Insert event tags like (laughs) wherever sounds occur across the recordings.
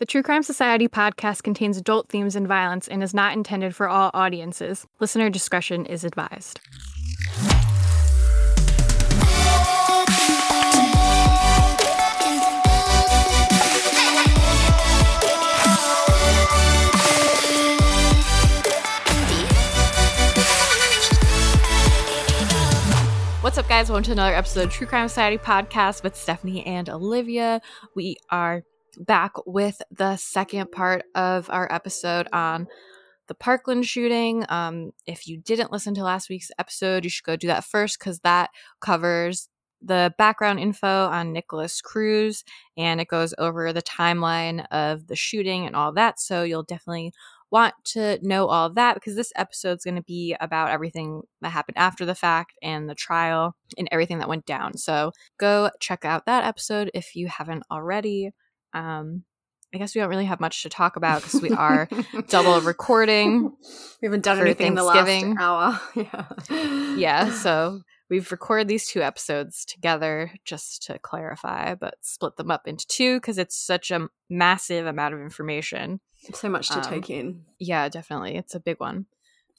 The True Crime Society podcast contains adult themes and violence and is not intended for all audiences. Listener discretion is advised. What's up, guys? Welcome to another episode of True Crime Society podcast with Stephanie and Olivia. We are back with the second part of our episode on the Parkland shooting. Um, if you didn't listen to last week's episode, you should go do that first because that covers the background info on Nikolas Cruz and it goes over the timeline of the shooting and all that. So you'll definitely want to know all of that because this episode is going to be about everything that happened after the fact and the trial and everything that went down. So go check out that episode if you haven't already. Um, I guess we don't really have much to talk about because we are double (laughs) recording. We haven't done anything in the last hour. (laughs) yeah. yeah. So we've recorded these two episodes together just to clarify, but split them up into two because it's such a massive amount of information. So much to um, take in. Yeah, definitely. It's a big one.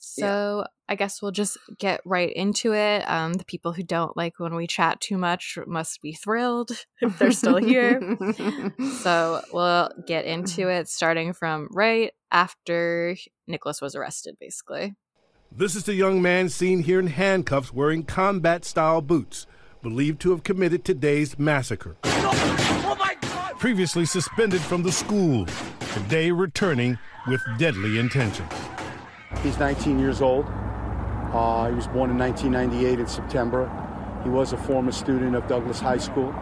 So yeah. I guess we'll just get right into it. Um, the people who don't like when we chat too much must be thrilled (laughs) if they're still here. (laughs) so we'll get into (laughs) it, starting from right after Nikolas was arrested, basically. This is the young man seen here in handcuffs wearing combat style boots, believed to have committed today's massacre. Oh, oh Previously suspended from the school, today returning with deadly intentions. He's 19 years old. Uh, he was born in 1998 in September. He was a former student of Douglas High School.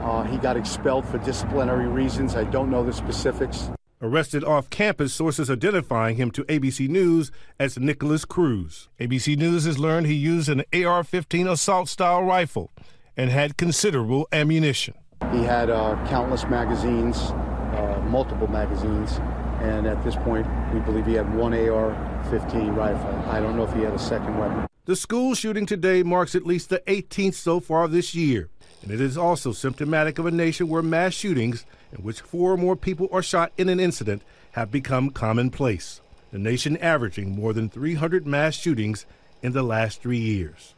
Uh, he got expelled for disciplinary reasons. I don't know the specifics. Arrested off campus, sources identifying him to ABC News as Nikolas Cruz. ABC News has learned he used an AR 15 assault style rifle and had considerable ammunition. He had uh, countless magazines, uh, multiple magazines, and at this point, we believe he had one AR-15 rifle. I don't know if he had a second weapon. The school shooting today marks at least the 18th so far this year, and it is also symptomatic of a nation where mass shootings, in which four or more people are shot in an incident, have become commonplace. The nation averaging more than 300 mass shootings in the last three years.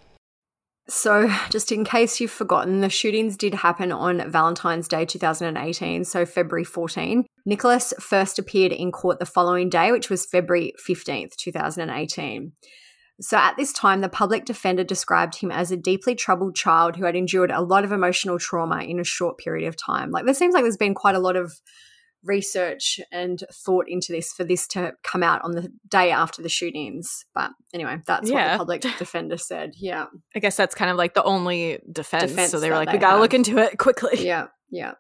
So, (sighs) just in case you've forgotten, the shootings did happen on Valentine's Day 2018, so February 14. Nikolas first appeared in court the following day, which was February 15th, 2018. So, at this time, the public defender described him as a deeply troubled child who had endured a lot of emotional trauma in a short period of time. Like, there seems like there's been quite a lot of research and thought into this for this to come out on the day after the shootings. But anyway, that's yeah. what the public defender said. Yeah. I guess that's kind of like the only defense. defense so they were like, we got to look into it quickly. (laughs) Yeah. Yeah.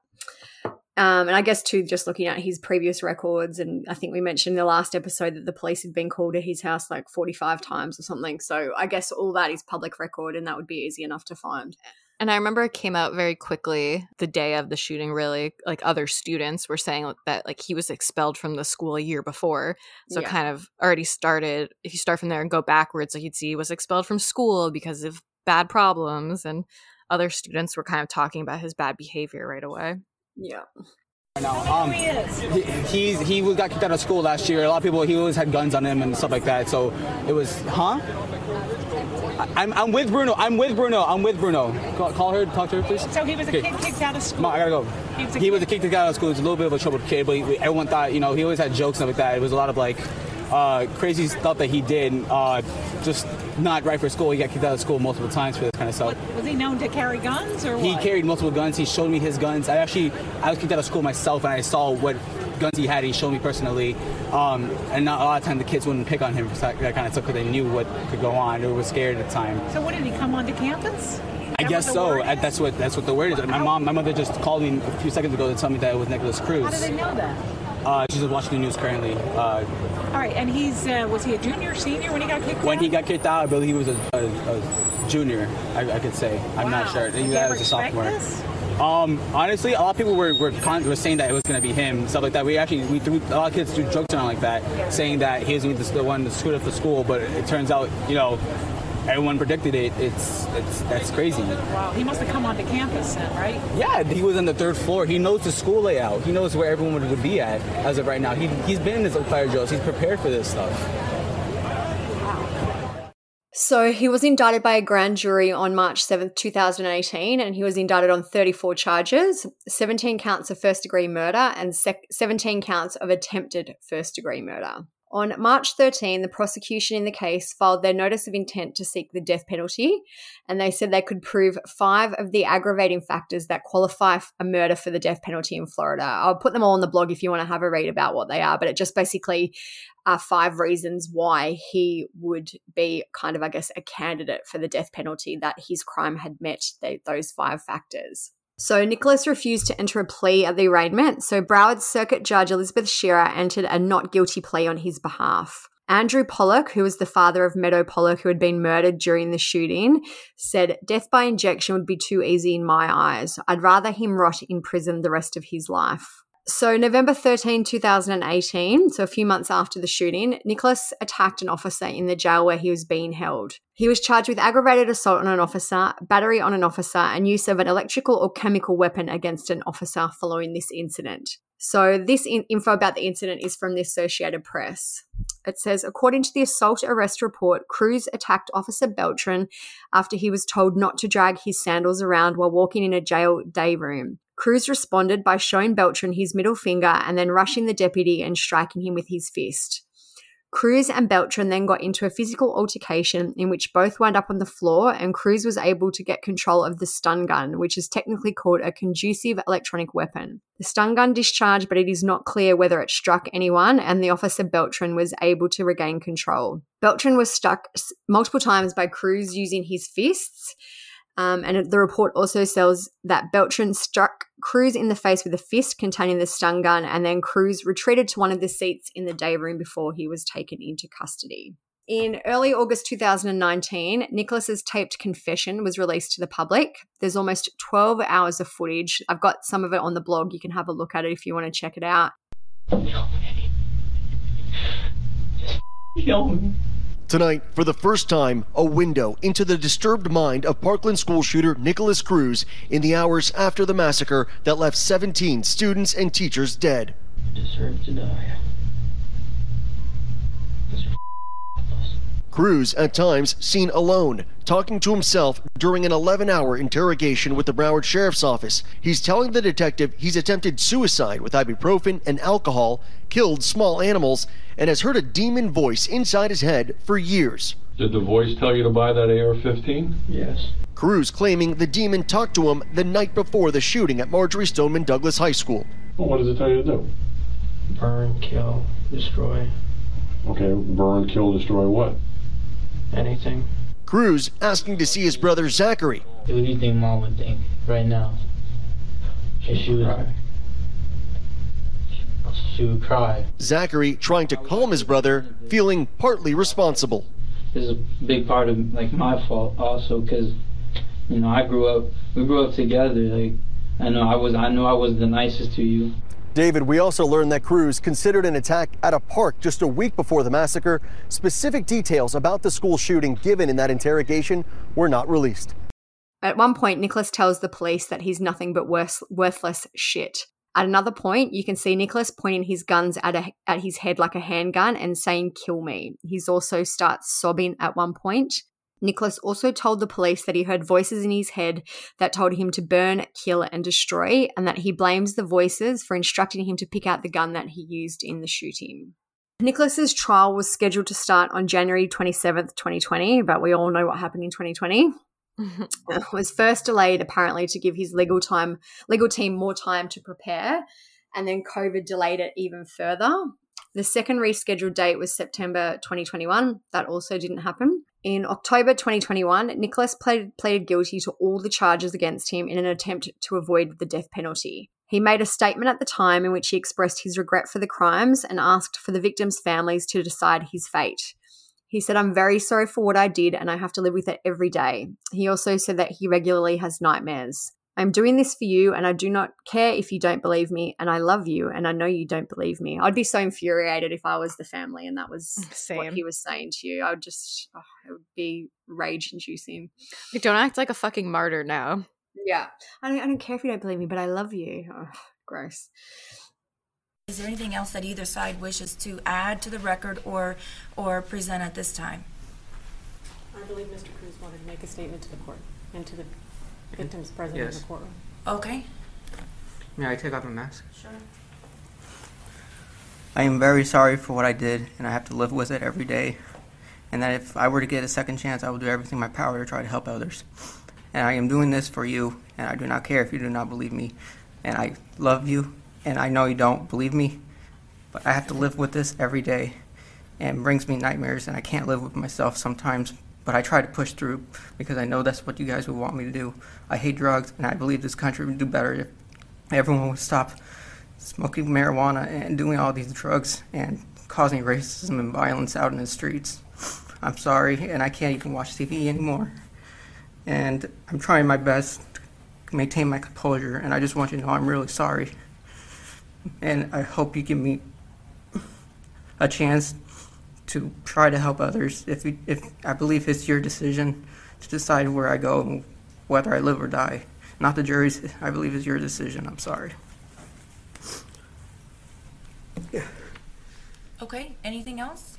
Um, and I guess too, just looking at his previous records, and I think we mentioned in the last episode that the police had been called to his house like 45 times or something. So I guess all that is public record, and that would be easy enough to find. And I remember it came out very quickly the day of the shooting, really. Like other students were saying that like he was expelled from the school a year before. So yeah. kind of already started if you start from there and go backwards, like you'd see he was expelled from school because of bad problems and other students were kind of talking about his bad behavior right away. Yeah. Now, um, he, he's he got kicked out of school last year. A lot of people he always had guns on him and stuff like that. So it was, huh? I'm, I'm with Bruno. I'm with Bruno. I'm with Bruno. Call, call her. Talk to her, please. So he was a kid kicked out of school. Mom, I gotta go. He was a, he was a kid kicked out of school. He's a little bit of a troubled kid, but he, everyone thought, you know, he always had jokes and stuff like that. It was a lot of like uh, crazy stuff that he did. Uh, just not right for school. He got kicked out of school multiple times for this kind of stuff. What, was he known to carry guns or He carried multiple guns. He showed me his guns. I actually I was kicked out of school myself, and I saw what guns he had. He showed me personally, um, and not a lot of time the kids wouldn't pick on him for that, kind of stuff because they knew what could go on or were scared at the time. So what did he come onto campus? I guess so. that's what that's what the word is. My mom, my mother just called me a few seconds ago to tell me that it was Nikolas Cruz. How do they know that? Uh, she's just watching the news currently. Uh, All right, and he's uh, was he a junior, senior when he got kicked when out? he got kicked out, I believe he was a, a, a junior. I, I, could say. I'm not sure. He was a sophomore. This? Um, honestly, a lot of people were were, con- were saying that it was going to be him, stuff like that. We actually we threw a lot of kids threw jokes around like that, saying that he was the one to scoot up the school. But it turns out, you know, everyone predicted it. It's it's that's crazy. Wow, he must have come onto campus then, right? Yeah, he was on the third floor. He knows the school layout. He knows where everyone would, would be at as of right now. He he's been in his fire drills. He's prepared for this stuff. So he was indicted by a grand jury on March 7th, 2018, and he was indicted on 34 charges 17 counts of first degree murder and sec- 17 counts of attempted first degree murder. On March 13, the prosecution in the case filed their notice of intent to seek the death penalty, and they said they could prove five of the aggravating factors that qualify a murder for the death penalty in Florida. I'll put them all on the blog if you want to have a read about what they are, but it just basically are five reasons why he would be kind of, I guess, a candidate for the death penalty that his crime had met those five factors. So Nikolas refused to enter a plea at the arraignment, so Broward Circuit Judge Elizabeth Scherer entered a not guilty plea on his behalf. Andrew Pollack, who was the father of Meadow Pollack, who had been murdered during the shooting, said, Death by injection would be too easy in my eyes. I'd rather him rot in prison the rest of his life. So, November 13, 2018, so a few months after the shooting, Nikolas attacked an officer in the jail where he was being held. He was charged with aggravated assault on an officer, battery on an officer, and use of an electrical or chemical weapon against an officer following this incident. So, this in- info about the incident is from the Associated Press. It says, according to the assault arrest report, Cruz attacked Officer Beltran after he was told not to drag his sandals around while walking in a jail day room. Cruz responded by showing Beltran his middle finger and then rushing the deputy and striking him with his fist. Cruz and Beltran then got into a physical altercation in which both wound up on the floor, and Cruz was able to get control of the stun gun, which is technically called a conducive electronic weapon. The stun gun discharged, but it is not clear whether it struck anyone, and the officer Beltran was able to regain control. Beltran was struck multiple times by Cruz using his fists. Um, and the report also says that Beltran struck Cruz in the face with a fist containing the stun gun, and then Cruz retreated to one of the seats in the day room before he was taken into custody. In early August 2019, Nikolas's taped confession was released to the public. There's almost 12 hours of footage. I've got some of it on the blog. You can have a look at it if you want to check it out. Tonight, for the first time, a window into the disturbed mind of Parkland school shooter Nikolas Cruz in the hours after the massacre that left 17 students and teachers dead. Deserve to die. Cruz, at times seen alone, talking to himself during an 11 hour interrogation with the Broward Sheriff's Office. He's telling the detective he's attempted suicide with ibuprofen and alcohol, killed small animals, and has heard a demon voice inside his head for years. Did the voice tell you to buy that AR 15? Yes. Cruz claiming the demon talked to him the night before the shooting at Marjory Stoneman Douglas High School. Well, what does it tell you to do? Burn, kill, destroy, Okay, burn, kill, destroy what? Anything. Cruz asking to see his brother Zachary. What do you think mom would think right now? If she would cry. She would cry. Zachary trying to calm his brother, feeling partly responsible. This is a big part of like my fault also because you know I grew up we grew up together like I know I was I know I was the nicest to you David, we also learned that Cruz considered an attack at a park just a week before the massacre. Specific details about the school shooting given in that interrogation were not released. At one point, Nikolas tells the police that he's nothing but worth, worthless shit. At another point, you can see Nikolas pointing his guns at, a, at his head like a handgun and saying, Kill me. He's also starts sobbing at one point. Nikolas also told the police that he heard voices in his head that told him to burn, kill, and destroy, and that he blames the voices for instructing him to pick out the gun that he used in the shooting. Nikolas's trial was scheduled to start on January 27th, 2020, but we all know what happened in 2020. (laughs) it was first delayed apparently to give his legal time legal team more time to prepare, and then COVID delayed it even further. The second rescheduled date was September 2021. That also didn't happen. In October 2021, Nikolas pleaded, guilty to all the charges against him in an attempt to avoid the death penalty. He made a statement at the time in which he expressed his regret for the crimes and asked for the victims' families to decide his fate. He said, I'm very sorry for what I did and I have to live with it every day. He also said that he regularly has nightmares. I'm doing this for you, and I do not care if you don't believe me, and I love you, and I know you don't believe me. I'd be so infuriated if I was the family and that was (laughs) what he was saying to you. I would just, oh, it would be rage inducing. Like, don't act like a fucking martyr now. Yeah. I don't, I don't care if you don't believe me, but I love you. Oh, gross. Is there anything else that either side wishes to add to the record or, or present at this time? I believe Mr. Cruz wanted to make a statement to the court and to the victims present in Yes. the courtroom. Okay. May I take off my mask? Sure. I am very sorry for what I did, and I have to live with it every day. And that if I were to get a second chance, I will do everything in my power to try to help others. And I am doing this for you, and I do not care if you do not believe me. And I love you, and I know you don't believe me, but I have to live with this every day. And it brings me nightmares, and I can't live with myself sometimes. But I try to push through because I know that's what you guys would want me to do. I hate drugs, and I believe this country would do better if everyone would stop smoking marijuana and doing all these drugs and causing racism and violence out in the streets. I'm sorry, and I can't even watch TV anymore. And I'm trying my best to maintain my composure, and I just want you to know I'm really sorry. And I hope you give me a chance to try to help others. If you, if I believe it's your decision to decide where I go and whether I live or die, not the jury's. I believe it's your decision. I'm sorry. Yeah. Okay. Anything else?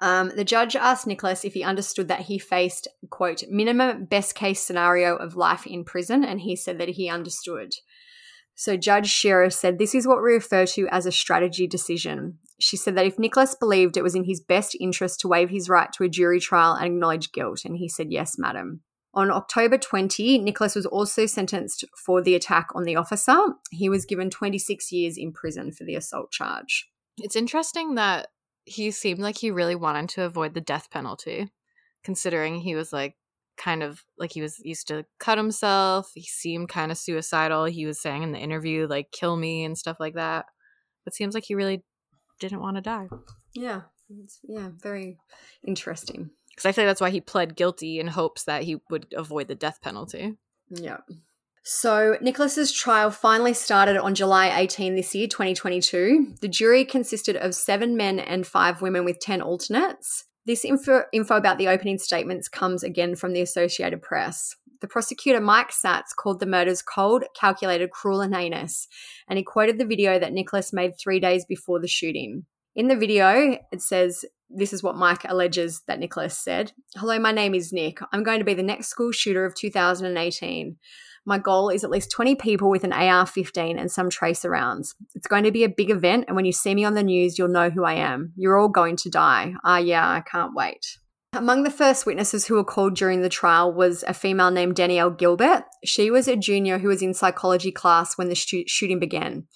Um, the judge asked Nikolas if he understood that he faced, quote, minimum best case scenario of life in prison, and he said that he understood. So Judge Scherer said this is what we refer to as a strategy decision. She said that if Nikolas believed it was in his best interest to waive his right to a jury trial and acknowledge guilt, and he said, yes, madam. On October 20, Nikolas was also sentenced for the attack on the officer. He was given 26 years in prison for the assault charge. It's interesting that he seemed like he really wanted to avoid the death penalty, considering he was like kind of like he was used to cut himself. He seemed kind of suicidal. He was saying in the interview, like, kill me and stuff like that. It seems like he really didn't want to die. Yeah, it's, yeah, very interesting. Because I think that's why he pled guilty in hopes that he would avoid the death penalty. Yeah. So Nikolas's trial finally started on July 18 this year, 2022. The jury consisted of seven men and five women with 10 alternates. This info, info about the opening statements comes again from the Associated Press. The prosecutor Mike Satz called the murders cold, calculated, cruel, and heinous, and he quoted the video that Nikolas made three days before the shooting. In the video, it says, This is what Mike alleges that Nikolas said Hello, my name is Nick. I'm going to be the next school shooter of 2018. My goal is at least 20 people with an AR 15 and some tracer rounds. It's going to be a big event, and when you see me on the news, you'll know who I am. You're all going to die. Ah, yeah, I can't wait. Among the first witnesses who were called during the trial was a female named Danielle Gilbert. She was a junior who was in psychology class when the stu- shooting began.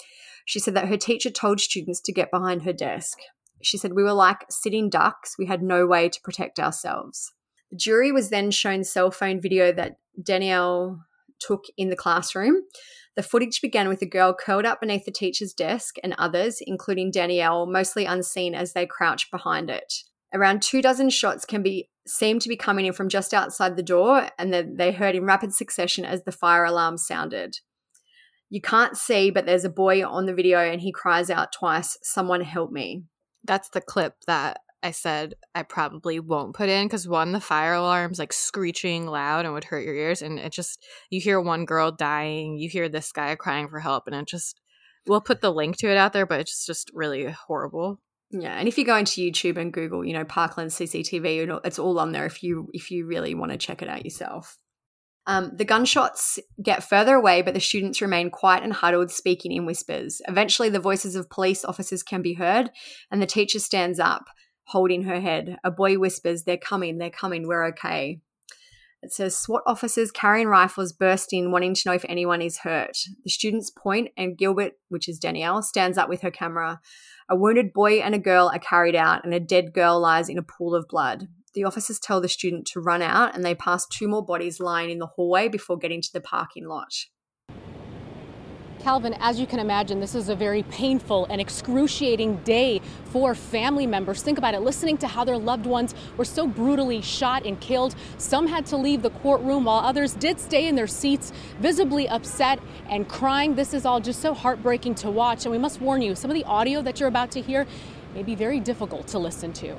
She said that her teacher told students to get behind her desk. She said, We were like sitting ducks, we had no way to protect ourselves. The jury was then shown cell phone video that Danielle took in the classroom. The footage began with a girl curled up beneath the teacher's desk and others, including Danielle, mostly unseen as they crouched behind it. Around two dozen shots can be seem to be coming in from just outside the door, and then they heard in rapid succession as the fire alarm sounded. You can't see, but there's a boy on the video and he cries out twice, Someone help me. That's the clip that I said I probably won't put in because one, the fire alarm's like screeching loud and would hurt your ears. And it just, you hear one girl dying, you hear this guy crying for help, and it just, we'll put the link to it out there, but it's just really horrible. Yeah, and if you go into YouTube and Google, you know, Parkland CCTV, it's all on there if you if you really want to check it out yourself. Um, the gunshots get further away, but the students remain quiet and huddled, speaking in whispers. Eventually, the voices of police officers can be heard, and the teacher stands up, holding her head. A boy whispers, They're coming, they're coming, we're okay. It says SWAT officers carrying rifles burst in, wanting to know if anyone is hurt. The students point, and Gilbert, which is Danielle, stands up with her camera. A wounded boy and a girl are carried out, and a dead girl lies in a pool of blood. The officers tell the student to run out, and they pass two more bodies lying in the hallway before getting to the parking lot. Calvin, as you can imagine, this is a very painful and excruciating day for family members. Think about it, listening to how their loved ones were so brutally shot and killed. Some had to leave the courtroom while others did stay in their seats, visibly upset and crying. This is all just so heartbreaking to watch. And we must warn you, some of the audio that you're about to hear may be very difficult to listen to.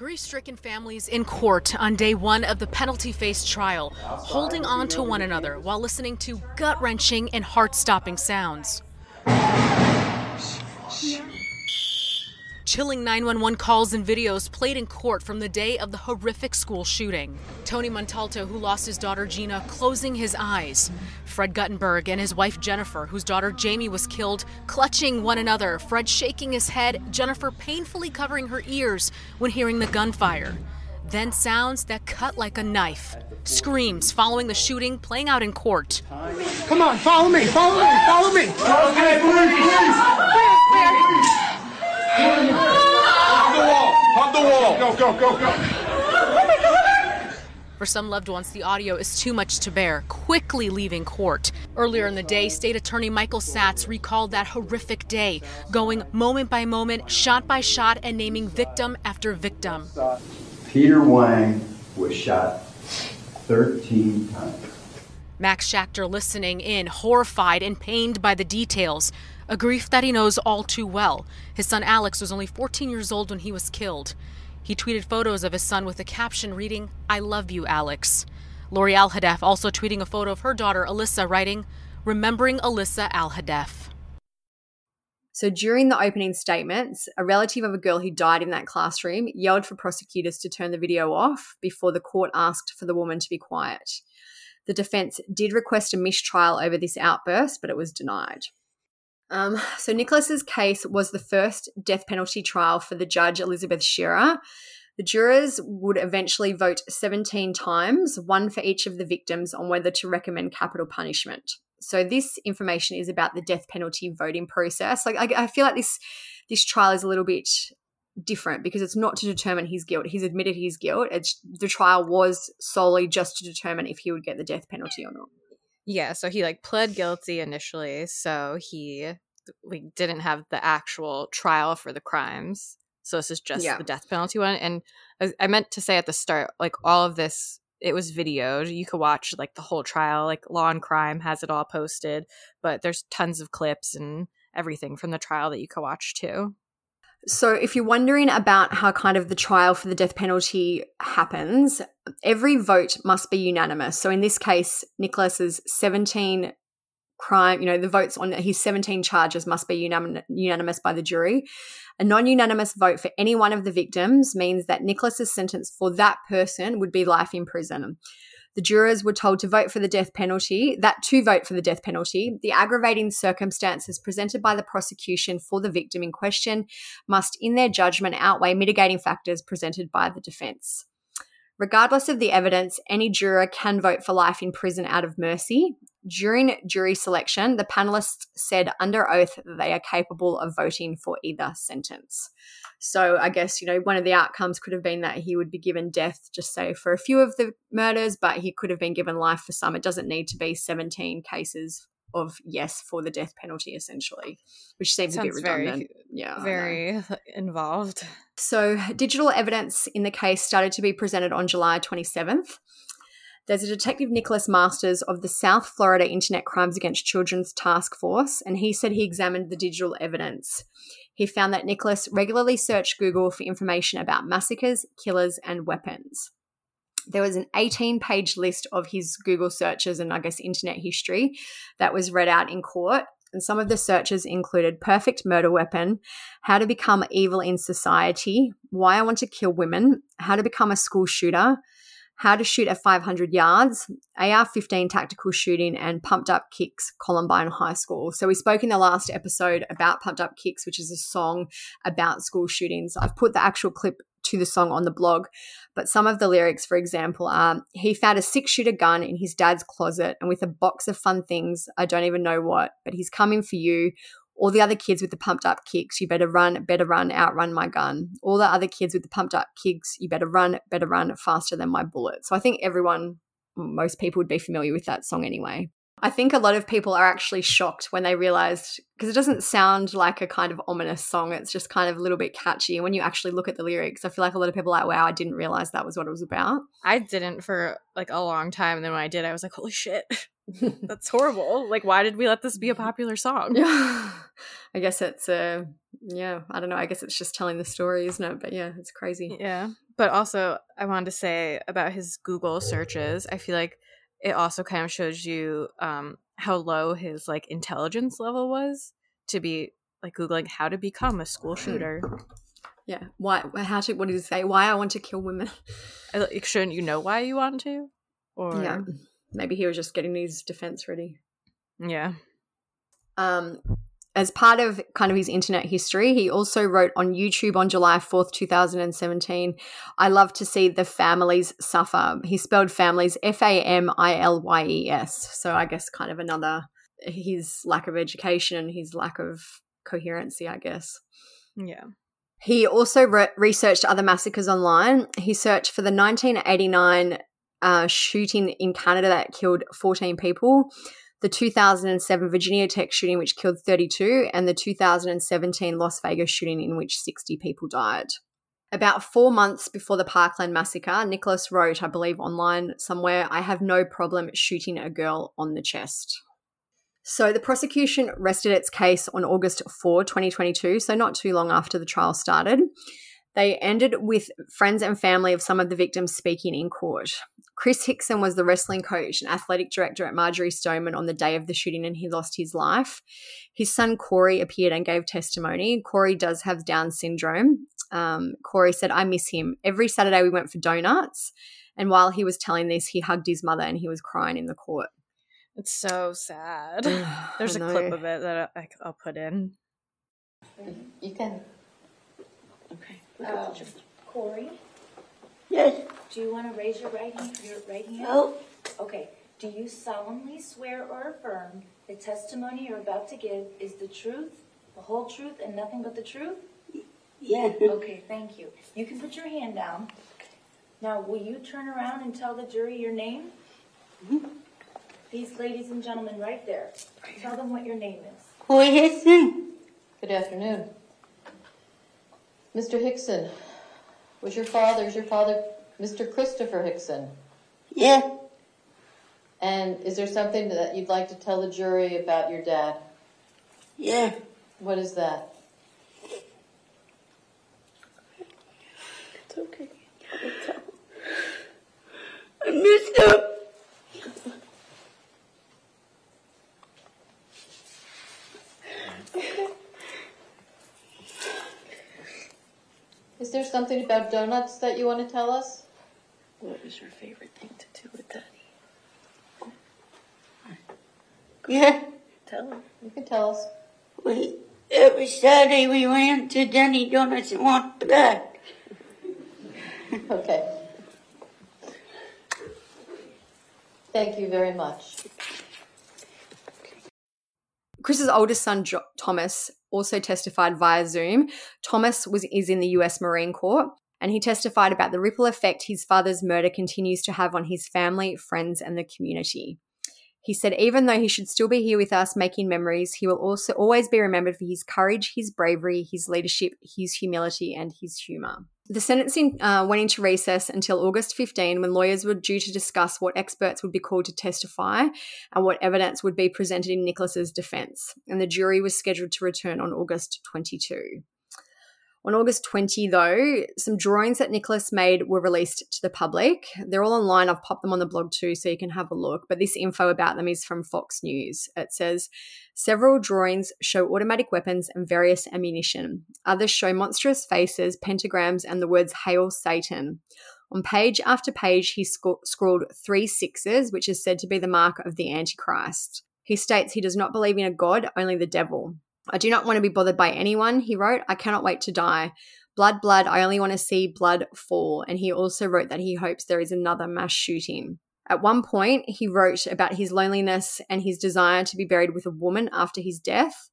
Grief stricken families in court on day one of the penalty phase trial, holding on to one another while listening to gut wrenching and heart stopping sounds. Chilling 911 calls and videos played in court from the day of the horrific school shooting. Tony Montalto, who lost his daughter Gina, closing his eyes. Fred Guttenberg and his wife Jennifer, whose daughter Jaime was killed, clutching one another. Fred shaking his head, Jennifer painfully covering her ears when hearing the gunfire. Then sounds that cut like a knife. Screams following the shooting playing out in court. Come on, follow me, follow me, follow me. Okay, please, please. Hug the wall, hug the wall. Go, go, go, go. Oh my God. For some loved ones, the audio is too much to bear, quickly leaving court. Earlier in the day, State Attorney Michael Satz recalled that horrific day, going moment by moment, shot by shot, and naming victim after victim. Peter Wang was shot 13 times. Max Schachter listening in, horrified and pained by the details, a grief that he knows all too well. His son Alex was only 14 years old when he was killed. He tweeted photos of his son with a caption reading, I love you, Alex. Lori Alhadeff also tweeting a photo of her daughter Alyssa, writing, Remembering Alyssa Alhadeff. So during the opening statements, a relative of a girl who died in that classroom yelled for prosecutors to turn the video off before the court asked for the woman to be quiet. The defense did request a mistrial over this outburst, but it was denied. Um, so Nikolas's case was the first death penalty trial for the judge Elizabeth Scherer. The jurors would eventually vote 17 times, one for each of the victims, on whether to recommend capital punishment. So this information is about the death penalty voting process. Like I, I feel like this this trial is a little bit different because it's not to determine his guilt. He's admitted his guilt. It's the trial was solely just to determine if he would get the death penalty or not. Yeah, so he like pled guilty initially, so he we didn't have the actual trial for the crimes. So this is just Yeah. the death penalty one. And I, I meant to say at the start, like all of this, it was videoed. You could watch like the whole trial. Like Law and Crime has it all posted, but there's tons of clips and everything from the trial that you could watch too. So, if you're wondering about how kind of the trial for the death penalty happens, every vote must be unanimous. So, in this case, Nikolas's 17 crime, you know, the votes on his 17 charges must be unanim- unanimous by the jury. A non unanimous vote for any one of the victims means that Nikolas's sentence for that person would be life in prison. The jurors were told to vote for the death penalty, that to vote for the death penalty. The aggravating circumstances presented by the prosecution for the victim in question must, in their judgment, outweigh mitigating factors presented by the defense. Regardless of the evidence, any juror can vote for life in prison out of mercy. During jury selection, the panelists said under oath that they are capable of voting for either sentence. So I guess, you know, one of the outcomes could have been that he would be given death, just say for a few of the murders, but he could have been given life for some. It doesn't need to be 17 cases of yes for the death penalty, essentially, which seems a bit Sounds very- redundant. yeah. Very involved. So, digital evidence in the case started to be presented on July 27th. There's a detective, Nicholas Masters, of the South Florida Internet Crimes Against Children's Task Force, and he said he examined the digital evidence. He found that Nikolas regularly searched Google for information about massacres, killers, and weapons. There was an 18 page list of his Google searches and, I guess, internet history that was read out in court. And some of the searches included perfect murder weapon, how to become evil in society, why I want to kill women, how to become a school shooter, how to shoot at 500 yards, AR 15 tactical shooting, and Pumped Up Kicks, Columbine High School. So, we spoke in the last episode about Pumped Up Kicks, which is a song about school shootings. I've put the actual clip to the song on the blog, but some of the lyrics, for example, are He found a six shooter gun in his dad's closet and with a box of fun things, I don't even know what, but he's coming for you. All the other kids with the pumped up kicks, you better run, better run, outrun my gun. All the other kids with the pumped up kicks, you better run, better run faster than my bullet. So I think everyone, most people would be familiar with that song anyway. I think a lot of people are actually shocked when they realized because it doesn't sound like a kind of ominous song. It's just kind of a little bit catchy. And when you actually look at the lyrics, I feel like a lot of people are like, wow, I didn't realize that was what it was about. I didn't for like a long time. And then when I did, I was like, holy shit, (laughs) (laughs) that's horrible. Like, why did we let this be a popular song? Yeah. (laughs) I guess it's uh yeah, I don't know. I guess it's just telling the story, isn't it? But yeah, it's crazy. Yeah. But also, I wanted to say about his Google searches, I feel like it also kind of shows you um, how low his like intelligence level was to be like googling how to become a school shooter. Yeah. Why? How to? What did he say? Why I want to kill women? Like, shouldn't you know why you want to? Or Yeah. Maybe he was just getting his defense ready. yeah. Um, as part of kind of his internet history, he also wrote on YouTube on July 4th, 2017, I love to see the families suffer. He spelled families F A M I L Y E S. So I guess kind of another, his lack of education and his lack of coherency, I guess. Yeah. He also re- researched other massacres online. He searched for the 1989 uh, shooting in Canada that killed 14 people, the 2007 Virginia Tech shooting, which killed 32, and the 2017 Las Vegas shooting, in which 60 people died. About four months before the Parkland massacre, Nikolas wrote, I believe online somewhere, I have no problem shooting a girl on the chest. So the prosecution rested its case on August 4, 2022, so not too long after the trial started. They ended with friends and family of some of the victims speaking in court. Chris Hixon was the wrestling coach and athletic director at Marjory Stoneman on the day of the shooting, and he lost his life. His son Corey appeared and gave testimony. Corey does have Down syndrome. Um, Corey said, I miss him. Every Saturday we went for donuts. And while he was telling this, he hugged his mother and he was crying in the court. It's so sad. (laughs) There's a I clip of it that I, I'll put in. You can. Uh, Corey, Yes. do you want to raise your right hand? Your right hand? No. Okay. Do you solemnly swear or affirm the testimony you're about to give is the truth, the whole truth, and nothing but the truth? Yeah. Okay, thank you. You can put your hand down. Now, will you turn around and tell the jury your name? These ladies and gentlemen right there, tell them what your name is. Corey Hixon. Good afternoon. Mr. Hixon, was your father, is your father Mr. Christopher Hixon? Yeah. And is there something that you'd like to tell the jury about your dad? Yeah. What is that? It's okay. I missed him. Is there something about donuts that you want to tell us? What was your favorite thing to do with Daddy? Oh, yeah. Tell him. You can tell us. We, every Saturday we went to Denny Donuts and walked back. Okay. Thank you very much. Chris's oldest son, jo- Thomas, also testified via Zoom. Thomas was is in the U.S. Marine Corps, and he testified about the ripple effect his father's murder continues to have on his family, friends, and the community. He said, even though he should still be here with us making memories, he will also always be remembered for his courage, his bravery, his leadership, his humility, and his humor. The sentencing uh, went into recess until August 15 when lawyers were due to discuss what experts would be called to testify and what evidence would be presented in Nikolas's defense. And the jury was scheduled to return on August 22. On August 20, though, some drawings that Nikolas made were released to the public. They're all online. I've popped them on the blog too, so you can have a look. But this info about them is from Fox News. It says several drawings show automatic weapons and various ammunition. Others show monstrous faces, pentagrams, and the words Hail Satan. On page after page, he sc- scrawled three sixes, which is said to be the mark of the Antichrist. He states he does not believe in a God, only the devil. I do not want to be bothered by anyone, he wrote. I cannot wait to die. Blood, blood, I only want to see blood fall. And he also wrote that he hopes there is another mass shooting. At one point, he wrote about his loneliness and his desire to be buried with a woman after his death.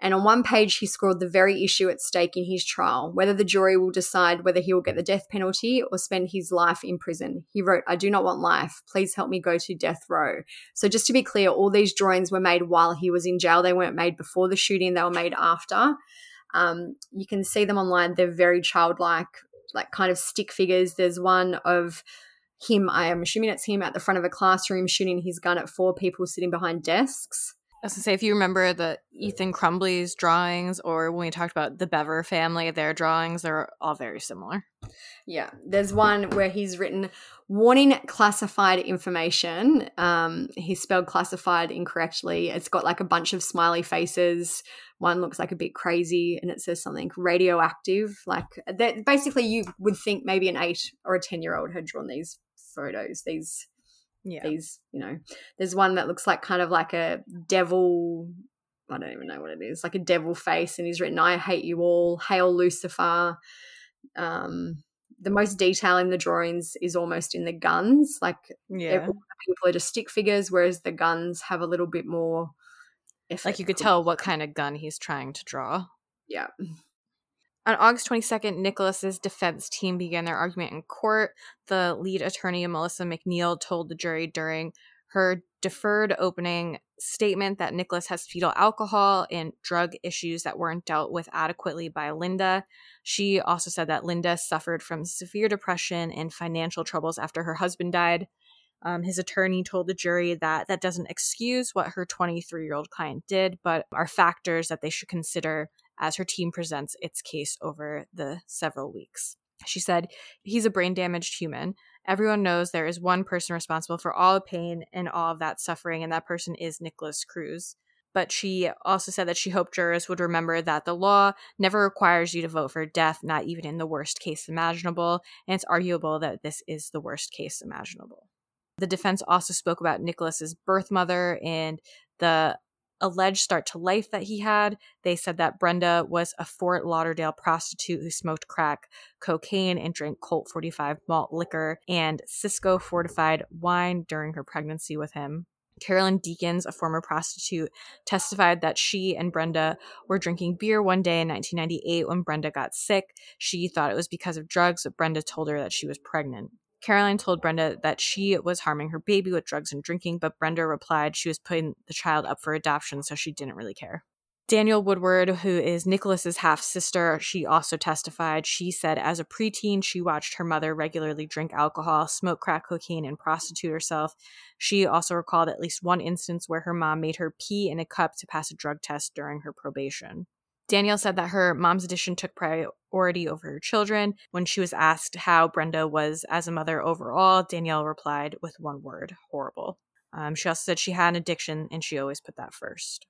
And on one page, he scrawled the very issue at stake in his trial whether the jury will decide whether he will get the death penalty or spend his life in prison. He wrote, I do not want life. Please help me go to death row. So, just to be clear, all these drawings were made while he was in jail. They weren't made before the shooting, they were made after. Um, you can see them online. They're very childlike, like kind of stick figures. There's one of him, I am assuming it's him at the front of a classroom shooting his gun at four people sitting behind desks. I was gonna say, if you remember the Ethan Crumbley's drawings, or when we talked about the Bever family, their drawings are all very similar. Yeah, there's one where he's written warning classified information. Um, he spelled classified incorrectly. It's got like a bunch of smiley faces. One looks like a bit crazy, and it says something radioactive. Like that, basically, you would think maybe an eight or a ten year old had drawn these photos. These yeah. these you know there's one that looks like kind of like a devil i don't even know what it is like a devil face and he's written i hate you all hail lucifer um the most detail in the drawings is almost in the guns like Yeah. people are just stick figures whereas the guns have a little bit more Like you could tell what kind of gun he's trying to draw. yeah On August 22nd, Nikolas's defense team began their argument in court. The lead attorney, Melisa McNeill, told the jury during her deferred opening statement that Nikolas has fetal alcohol and drug issues that weren't dealt with adequately by Linda. She also said that Linda suffered from severe depression and financial troubles after her husband died. Um, his attorney told the jury that that doesn't excuse what her 23 year old client did, but are factors that they should consider as her team presents its case over the several weeks. She said, He's a brain damaged human. Everyone knows there is one person responsible for all the pain and all of that suffering, and that person is Nikolas Cruz. But she also said that she hoped jurors would remember that the law never requires you to vote for death, not even in the worst case imaginable, and it's arguable that this is the worst case imaginable. The defense also spoke about Nikolas's birth mother and the alleged start to life that he had. They said that Brenda was a Fort Lauderdale prostitute who smoked crack, cocaine, and drank Colt 45 malt liquor and Cisco fortified wine during her pregnancy with him. Carolyn Deakins, a former prostitute, testified that she and Brenda were drinking beer one day in 1998 when Brenda got sick. She thought it was because of drugs, but Brenda told her that she was pregnant. Caroline told Brenda that she was harming her baby with drugs and drinking, but Brenda replied she was putting the child up for adoption, so she didn't really care. Danielle Woodard, who is Nikolas's half sister, she also testified. She said as a preteen, she watched her mother regularly drink alcohol, smoke crack cocaine, and prostitute herself. She also recalled at least one instance where her mom made her pee in a cup to pass a drug test during her probation. Danielle said that her mom's addiction took priority over her children. When she was asked how Brenda was as a mother overall, Danielle replied with one word horrible. Um, she also said she had an addiction and she always put that first.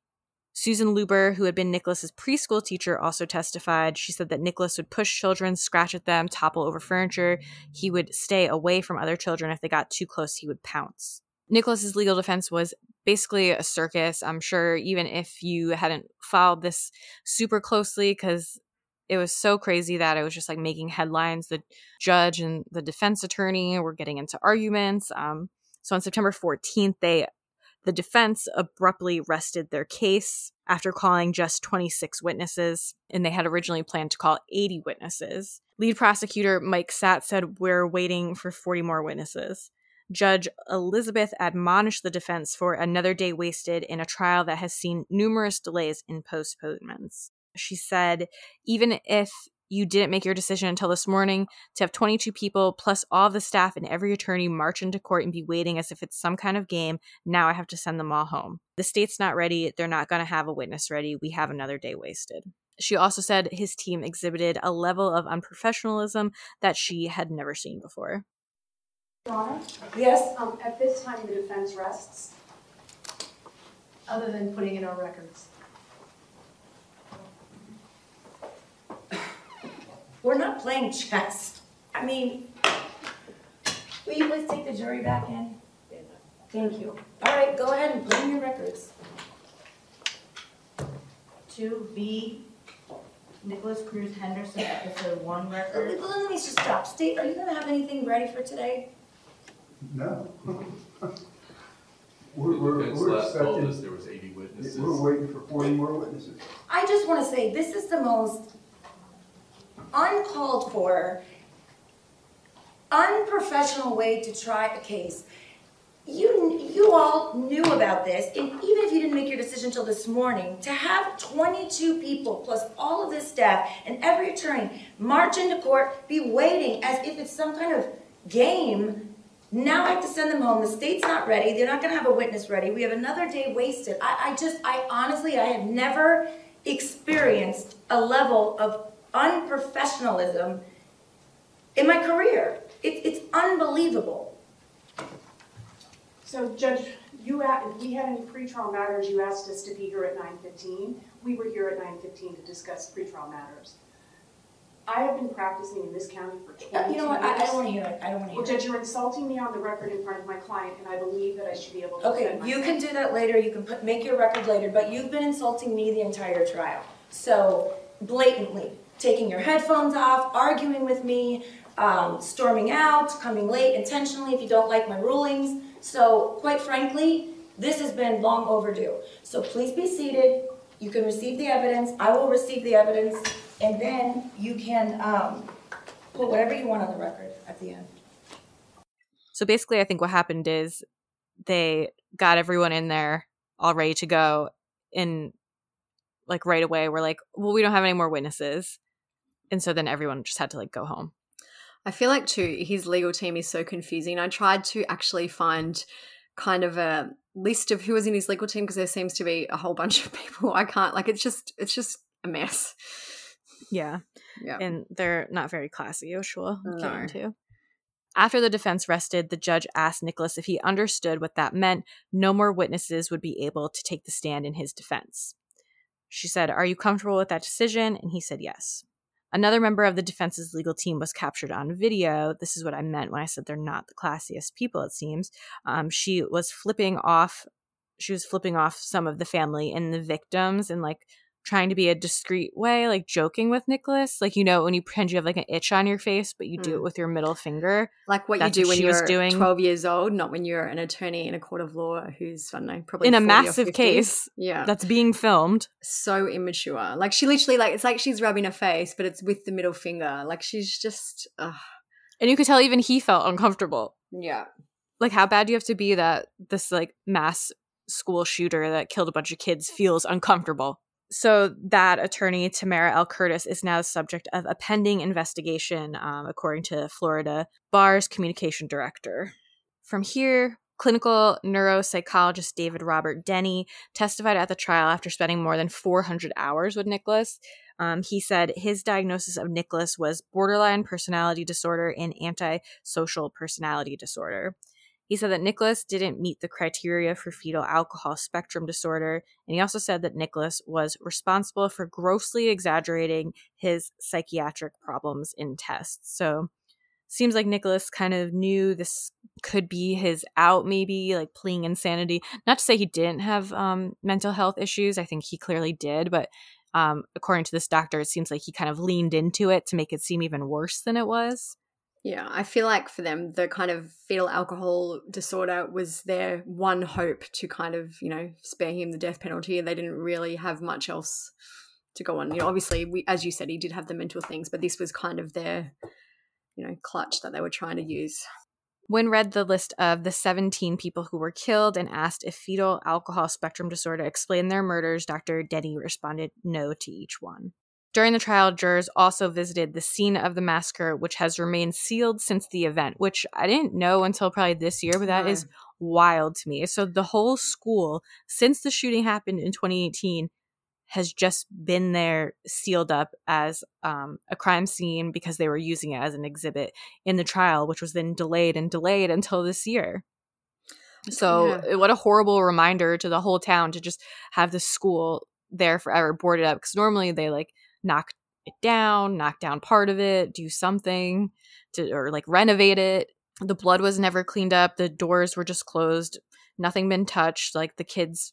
Susan Luber, who had been Nikolas's preschool teacher, also testified. She said that Nikolas would push children, scratch at them, topple over furniture. He would stay away from other children. If they got too close, he would pounce. Nikolas's legal defense was basically a circus. I'm sure even if you hadn't followed this super closely, because it was so crazy that it was just like making headlines. The judge and the defense attorney were getting into arguments. Um, so on September 14th, they the defense abruptly rested their case after calling just 26 witnesses, and they had originally planned to call 80 witnesses. Lead prosecutor Mike Satz said, We're waiting for 40 more witnesses. Judge Elizabeth admonished the defense for another day wasted in a trial that has seen numerous delays in postponements. She said, even if you didn't make your decision until this morning, to have 22 people plus all the staff and every attorney march into court and be waiting as if it's some kind of game, now I have to send them all home. The state's not ready. They're not going to have a witness ready. We have another day wasted. She also said his team exhibited a level of unprofessionalism that she had never seen before. Your Honor? Yes? Um, at this time, the defense rests, other than putting in our records. We're not playing chess. I mean, will you please take the jury back in? Thank you. All right, go ahead and put in your records. Two B, Nikolas Cruz Henderson, episode one record. Let let me just stop. State, are you gonna have anything ready for today? No. (laughs) We're, we're, defense we're last told expecting, us there was 80 witnesses. we're waiting for forty more witnesses. I just want to say, this is the most uncalled for, unprofessional way to try a case. You, you all knew about this, and even if you didn't make your decision until this morning, to have 22 people plus all of this staff and every attorney march into court, be waiting as if it's some kind of game. Now I have to send them home. The state's not ready. They're not going to have a witness ready. We have another day wasted. I, I just, I honestly, I have never experienced a level of unprofessionalism in my career. It, it's unbelievable. So Judge, you, a- if we had any pretrial matters, you asked us to be here at nine fifteen. We were here at nine fifteen to discuss pretrial matters. I have been practicing in this county for twenty years. You know what, I, I don't want to hear it. I don't want to Well, hear it. Judge, you're insulting me on the record in front of my client, and I believe that I should be able to Okay, defend you myself. can do that later, you can put, make your record later, but you've been insulting me the entire trial. So blatantly, taking your headphones off, arguing with me, um, storming out, coming late intentionally if you don't like my rulings. So quite frankly, this has been long overdue. So please be seated, you can receive the evidence, I will receive the evidence, and then you can, um, put whatever you want on the record at the end. So basically, I think what happened is they got everyone in there all ready to go, and like right away, we're like, well, we don't have any more witnesses, and so then everyone just had to like go home. I feel like too his legal team is so confusing. I tried to actually find kind of a list of who was in his legal team because there seems to be a whole bunch of people. I can't like it's just it's just a mess. Yeah. Yeah. And they're not very classy, which we'll get No. into. After the defense rested, the judge asked Nikolas if he understood what that meant. No more witnesses would be able to take the stand in his defense. She said, Are you comfortable with that decision? And he said yes. Another member of the defense's legal team was captured on video. This is what I meant when I said they're not the classiest people, it seems. Um, she was flipping off, she was flipping off some of the family and the victims and like trying to be a discreet way, like joking with Nikolas. Like, you know, when you pretend you have like an itch on your face, but you do it Mm. with your middle finger. Like what That's you do when she was you're doing. 12 years old, not when you're an attorney in a court of law who's, I don't know, probably in a massive case Yeah. that's being filmed. so immature. Like she literally, like, it's like she's rubbing her face, but it's with the middle finger. Like she's just, ugh. And you could tell even he felt uncomfortable. Yeah. Like, how bad do you have to be that this like mass school shooter that killed a bunch of kids feels uncomfortable? So that attorney Tamara L. Curtis is now the subject of a pending investigation, um, according to Florida Bar's communication director. From here, clinical neuropsychologist David Robert Denney testified at the trial after spending more than 400 hours with Nikolas. Um, he said his diagnosis of Nikolas was borderline personality disorder and antisocial personality disorder. He said that Nikolas didn't meet the criteria for fetal alcohol spectrum disorder, and he also said that Nikolas was responsible for grossly exaggerating his psychiatric problems in tests. So, seems like Nikolas kind of knew this could be his out, maybe like pleading insanity. Not to say he didn't have um, mental health issues, I think he clearly did, but um, according to this doctor, it seems like he kind of leaned into it to make it seem even worse than it was. Yeah, I feel like for them, the kind of fetal alcohol disorder was their one hope to kind of, you know, spare him the death penalty. and They didn't really have much else to go on. You know, obviously, we, as you said, he did have the mental things, but this was kind of their, you know, clutch that they were trying to use. When read the list of the 17 people who were killed and asked if fetal alcohol spectrum disorder explained their murders, Dr. Denney responded no to each one. During the trial, jurors also visited the scene of the massacre, which has remained sealed since the event, which I didn't know until probably this year, but that No. is wild to me. So the whole school, since the shooting happened in 2018, has just been there sealed up as um, a crime scene because they were using it as an exhibit in the trial, which was then delayed and delayed until this year. So, Yeah. what a horrible reminder to the whole town to just have the school there forever boarded up because normally they like knock it down, knock down part of it, do something to or like renovate it. The blood was never cleaned up, the doors were just closed, nothing been touched. Like the kids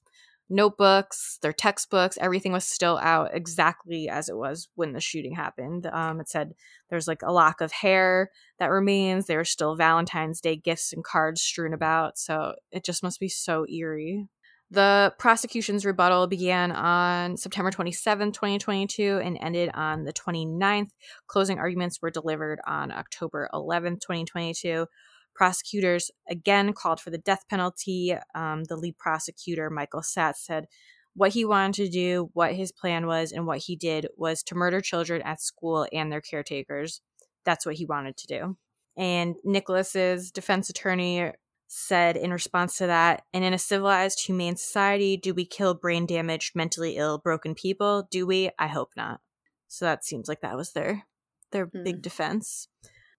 notebooks, their textbooks, everything was still out exactly as it was when the shooting happened. Um, it said there's like a lock of hair that remains. There are still Valentine's Day gifts and cards strewn about. So it just must be so eerie. The prosecution's rebuttal began on September 27, 2022, and ended on the 29th. Closing arguments were delivered on October 11, 2022. Prosecutors again called for the death penalty. Um, the lead prosecutor, Michael Satz, said what he wanted to do, what his plan was, and what he did was to murder children at school and their caretakers. That's what he wanted to do. And Nikolas's defense attorney said in response to that, and in a civilized, humane society, do we kill brain damaged, mentally ill, broken people? Do we? I hope not. So that seems like that was their their mm. big defense.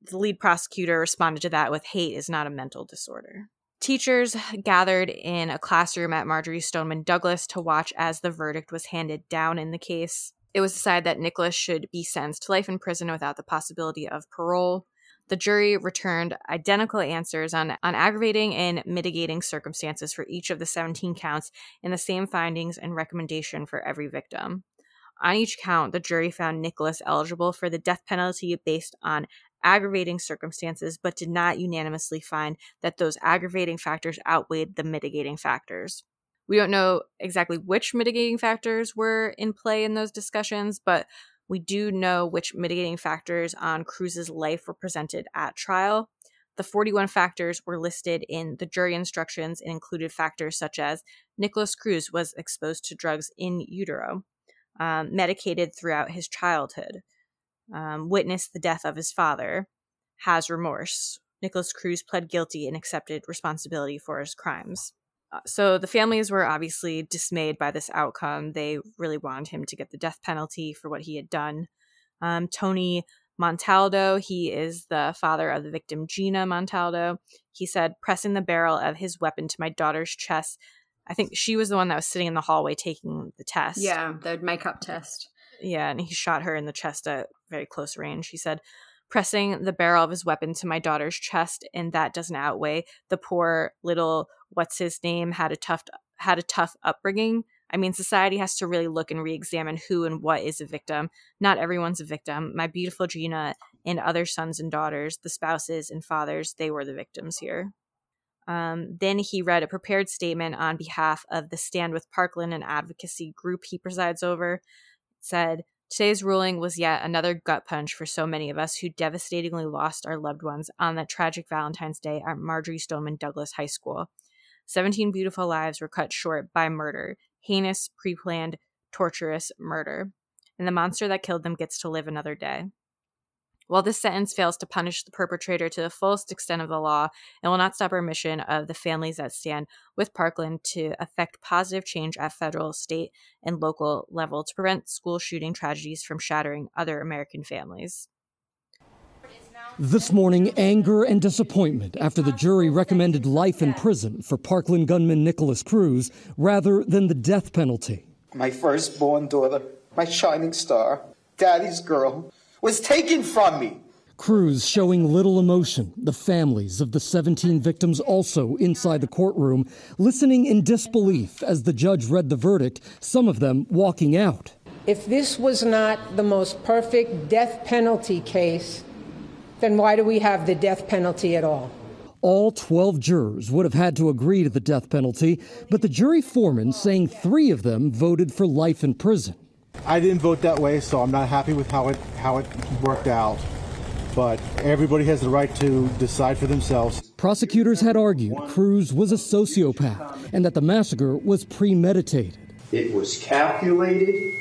The lead prosecutor responded to that with hate is not a mental disorder. Teachers gathered in a classroom at Marjory Stoneman Douglas to watch as the verdict was handed down in the case. It was decided that Nikolas should be sentenced to life in prison without the possibility of parole. The jury returned identical answers on, on aggravating and mitigating circumstances for each of the 17 counts and the same findings and recommendation for every victim. On each count, the jury found Nikolas eligible for the death penalty based on aggravating circumstances, but did not unanimously find that those aggravating factors outweighed the mitigating factors. We don't know exactly which mitigating factors were in play in those discussions, but we do know which mitigating factors on Cruz's life were presented at trial. The 41 factors were listed in the jury instructions and included factors such as Nikolas Cruz was exposed to drugs in utero, um, medicated throughout his childhood, um, witnessed the death of his father, has remorse. Nikolas Cruz pled guilty and accepted responsibility for his crimes. Uh, so the families were obviously dismayed by this outcome. They really wanted him to get the death penalty for what he had done. Um, Tony Montalto, he is the father of the victim Gina Montalto. He said, pressing the barrel of his weapon to my daughter's chest. I think she was the one that was sitting in the hallway taking the test. Yeah, the makeup test. Yeah, and he shot her in the chest at very close range. He said, pressing the barrel of his weapon to my daughter's chest, and that doesn't outweigh the poor little what's his name had a tough had a tough upbringing. I mean, society has to really look and re-examine who and what is a victim. Not everyone's a victim. My beautiful Gina and other sons and daughters, the spouses and fathers, they were the victims here. Um, then he read a prepared statement on behalf of the Stand with Parkland, an advocacy group he presides over. It said, Today's ruling was yet another gut punch for so many of us who devastatingly lost our loved ones on that tragic Valentine's Day at Marjory Stoneman Douglas High School. 17 beautiful lives were cut short by murder, heinous, pre planned, torturous murder. And the monster that killed them gets to live another day. While this sentence fails to punish the perpetrator to the fullest extent of the law, it will not stop our mission of the families that stand with Parkland to effect positive change at federal, state, and local level to prevent school shooting tragedies from shattering other American families. This morning, anger and disappointment after the jury recommended life in prison for Parkland gunman Nikolas Cruz rather than the death penalty. My firstborn daughter, my shining star, daddy's girl, was taken from me. Cruz showing little emotion. The families of the 17 victims also inside the courtroom, listening in disbelief as the judge read the verdict, some of them walking out. If this was not the most perfect death penalty case, then why do we have the death penalty at all? All 12 jurors would have had to agree to the death penalty, but the jury foreman saying three of them voted for life in prison. I didn't vote that way, so I'm not happy with how it how it worked out. But everybody has the right to decide for themselves. Prosecutors had argued Cruz was a sociopath and that the massacre was premeditated. It was calculated.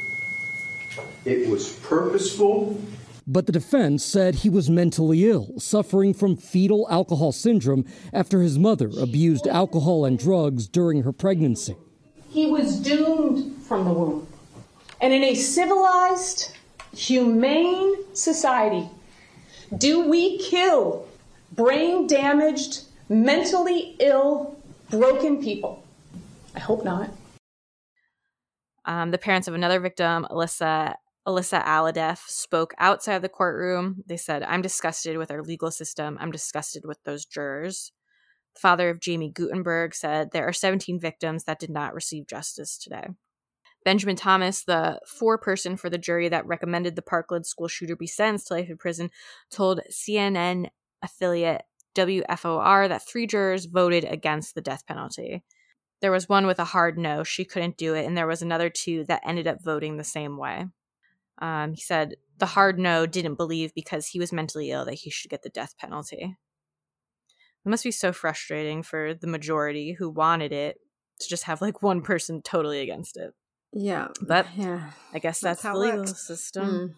It was purposeful. But the defense said he was mentally ill, suffering from fetal alcohol syndrome after his mother abused alcohol and drugs during her pregnancy. He was doomed from the womb. And in a civilized, humane society, do we kill brain damaged, mentally ill, broken people? I hope not. Um, the parents of another victim, Alyssa Alyssa Alhadeff, spoke outside the courtroom. They said, I'm disgusted with our legal system. I'm disgusted with those jurors. The father of Jaime Guttenberg said there are 17 victims that did not receive justice today. Benjamin Thomas, the foreperson for the jury that recommended the Parkland school shooter be sentenced to life in prison, told CNN affiliate WFOR that three jurors voted against the death penalty. There was one with a hard no, she couldn't do it, and there was another two that ended up voting the same way. Um, he said the hard no didn't believe because he was mentally ill that he should get the death penalty. It must be so frustrating for the majority who wanted it to just have like one person totally against it. Yeah. But yeah. I guess that's, That's how the legal works. system. Mm.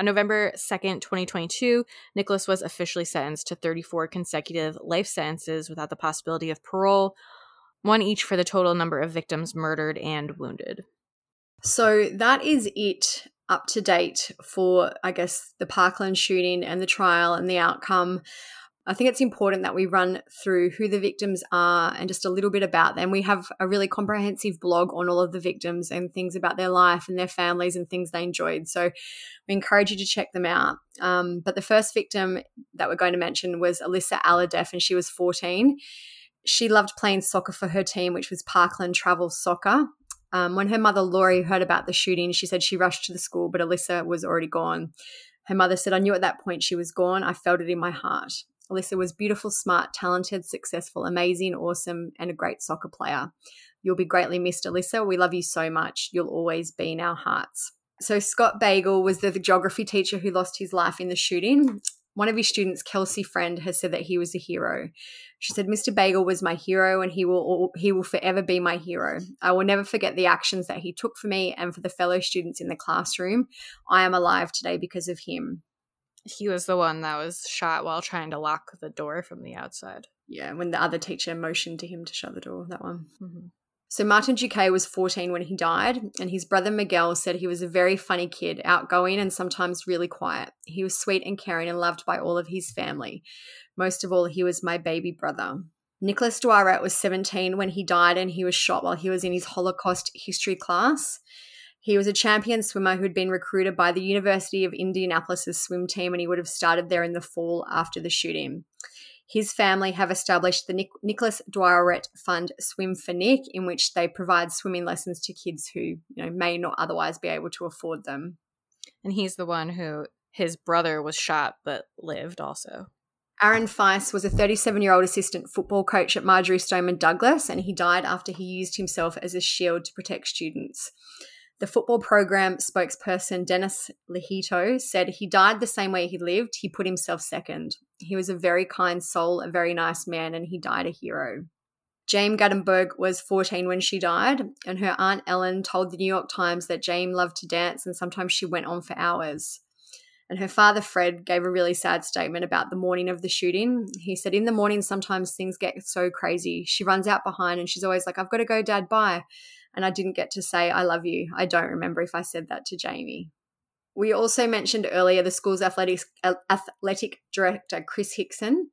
On November 2nd, 2022, Nikolas was officially sentenced to 34 consecutive life sentences without the possibility of parole, one each for the total number of victims murdered and wounded. So that is it up to date for, I guess, the Parkland shooting and the trial and the outcome. I think it's important that we run through who the victims are and just a little bit about them. We have a really comprehensive blog on all of the victims and things about their life and their families and things they enjoyed. So we encourage you to check them out. Um, but the first victim that we're going to mention was Alyssa Alhadeff, and she was 14. She loved playing soccer for her team, which was Parkland Travel Soccer. Um, when her mother Lori heard about the shooting, she said she rushed to the school, but Alyssa was already gone. Her mother said, I knew at that point she was gone. I felt it in my heart. Alyssa was beautiful, smart, talented, successful, amazing, awesome, and a great soccer player. You'll be greatly missed, Alyssa. We love you so much. You'll always be in our hearts. So, Scott Beigel was the geography teacher who lost his life in the shooting. One of his students, Kelsey Friend, has said that he was a hero. She said, "Mr. Beigel was my hero, and he will he will forever be my hero. I will never forget the actions that he took for me and for the fellow students in the classroom. I am alive today because of him." He was the one that was shot while trying to lock the door from the outside. Yeah, when the other teacher motioned to him to shut the door, that one. Mm-hmm. So Martin Duque was 14 when he died, and his brother Miguel said he was a very funny kid, outgoing and sometimes really quiet. He was sweet and caring and loved by all of his family. Most of all, he was my baby brother. Nicholas Dworet was 17 when he died, and he was shot while he was in his Holocaust history class. He was a champion swimmer who'd been recruited by the University of Indianapolis' swim team, and he would have started there in the fall after the shooting. His family have established the Nic- Nicholas Dworet Fund Swim for Nick, in which they provide swimming lessons to kids who you know may not otherwise be able to afford them. And he's the one who his brother was shot but lived also. Aaron Feis was a 37 year old assistant football coach at Marjory Stoneman Douglas, and he died after he used himself as a shield to protect students. The football program spokesperson Dennis Lehtio said he died the same way he lived. He put himself second. He was a very kind soul, a very nice man, and he died a hero. Jaime Guttenberg was 14 when she died, and her aunt Ellen told the New York Times that Jaime loved to dance and sometimes she went on for hours. And her father, Fred, gave a really sad statement about the morning of the shooting. He said, In the morning, sometimes things get so crazy. She runs out behind and she's always like, I've got to go, Dad, bye. And I didn't get to say, I love you. I don't remember if I said that to Jaime. We also mentioned earlier the school's athletics, athletic director, Chris Hixon.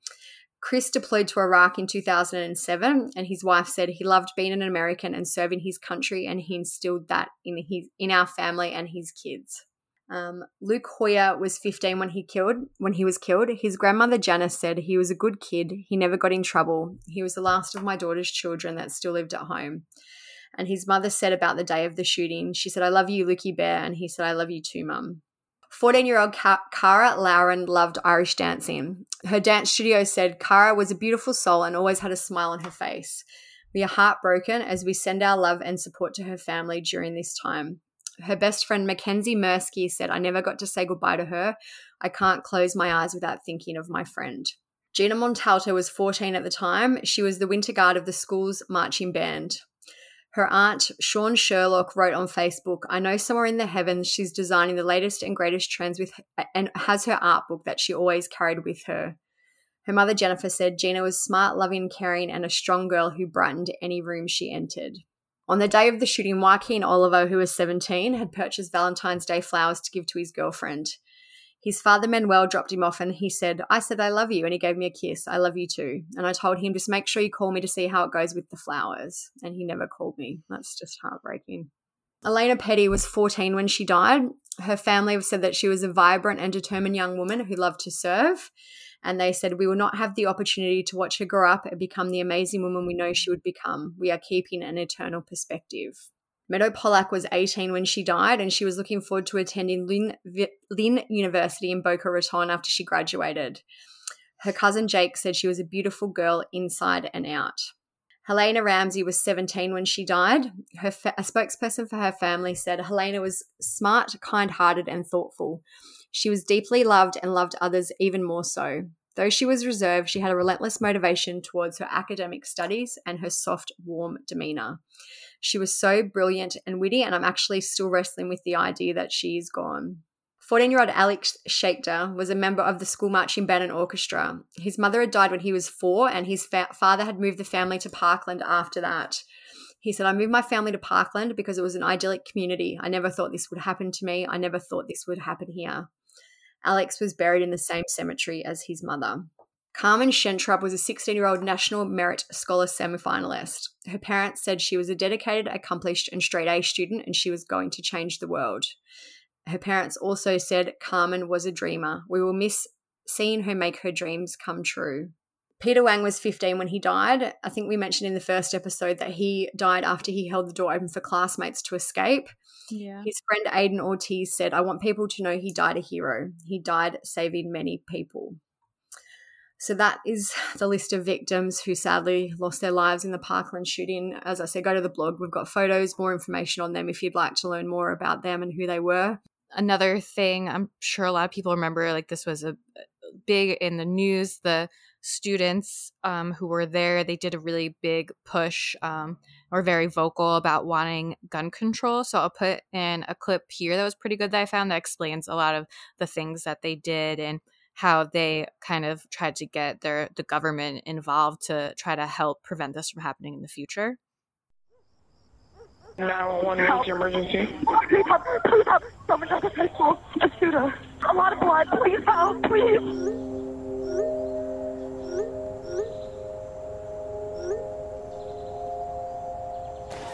Chris deployed to Iraq in 2007, and his wife said he loved being an American and serving his country, and he instilled that in his in our family and his kids. Um, Luke Hoyer was 15 when he killed when he was killed. His grandmother Janice said he was a good kid. He never got in trouble. He was the last of my daughter's children that still lived at home. And his mother said about the day of the shooting, she said, "I love you, Lukey Bear," and he said, "I love you too, Mum." 14 year old Cara Loughran loved Irish dancing. Her dance studio said Cara was a beautiful soul and always had a smile on her face. We are heartbroken as we send our love and support to her family during this time. Her best friend Mackenzie Mursky said, I never got to say goodbye to her. I can't close my eyes without thinking of my friend. Gina Montalto was 14 at the time. She was the winter guard of the school's marching band. Her aunt, Sean Sherlock, wrote on Facebook, I know somewhere in the heavens she's designing the latest and greatest trends with and has her art book that she always carried with her. Her mother, Jennifer, said Gina was smart, loving, caring, and a strong girl who brightened any room she entered. On the day of the shooting, Joaquin Oliver, who was 17, had purchased Valentine's Day flowers to give to his girlfriend. His father Manuel dropped him off and he said, I said, I love you. And he gave me a kiss. I love you too. And I told him, just make sure you call me to see how it goes with the flowers. And he never called me. That's just heartbreaking. Alaina Petty was 14 when she died. Her family said that she was a vibrant and determined young woman who loved to serve. And they said, We will not have the opportunity to watch her grow up and become the amazing woman we know she would become. We are keeping an eternal perspective. Meadow Pollack was 18 when she died, and she was looking forward to attending Lynn, Lynn University in Boca Raton after she graduated. Her cousin Jake said she was a beautiful girl inside and out. Helena Ramsay was 17 when she died. Her fa- a spokesperson for her family said Helena was smart, kind hearted, and thoughtful. She was deeply loved and loved others even more so. Though she was reserved, she had a relentless motivation towards her academic studies and her soft, warm demeanor. She was so brilliant and witty, and I'm actually still wrestling with the idea that she's gone. 14 year old Alex Schachter was a member of the school marching band and orchestra. His mother had died when he was four, and his fa- father had moved the family to Parkland after that. He said, I moved my family to Parkland because it was an idyllic community. I never thought this would happen to me. I never thought this would happen here. Alex was buried in the same cemetery as his mother. Carmen Schentrup was a 16 year old National Merit Scholar semifinalist. Her parents said she was a dedicated, accomplished, and straight A student and she was going to change the world. Her parents also said Carmen was a dreamer. We will miss seeing her make her dreams come true. Peter Wang was 15 when he died. I think we mentioned in the first episode that he died after he held the door open for classmates to escape. Yeah. His friend Aidan Ortiz said, I want people to know he died a hero. He died saving many people. So that is the list of victims who sadly lost their lives in the Parkland shooting. As I said, go to the blog. We've got photos, more information on them if you'd like to learn more about them and who they were. Another thing I'm sure a lot of people remember, like this was a big in the news. The students um, who were there, they did a really big push um, or very vocal about wanting gun control. So I'll put in a clip here that was pretty good that I found that explains a lot of the things that they did and how they kind of tried to get their the government involved to try to help prevent this from happening in the future. 911, what's emergency? Please help, please help. Someone at the high school, a shooter. A lot of blood. Please help, please.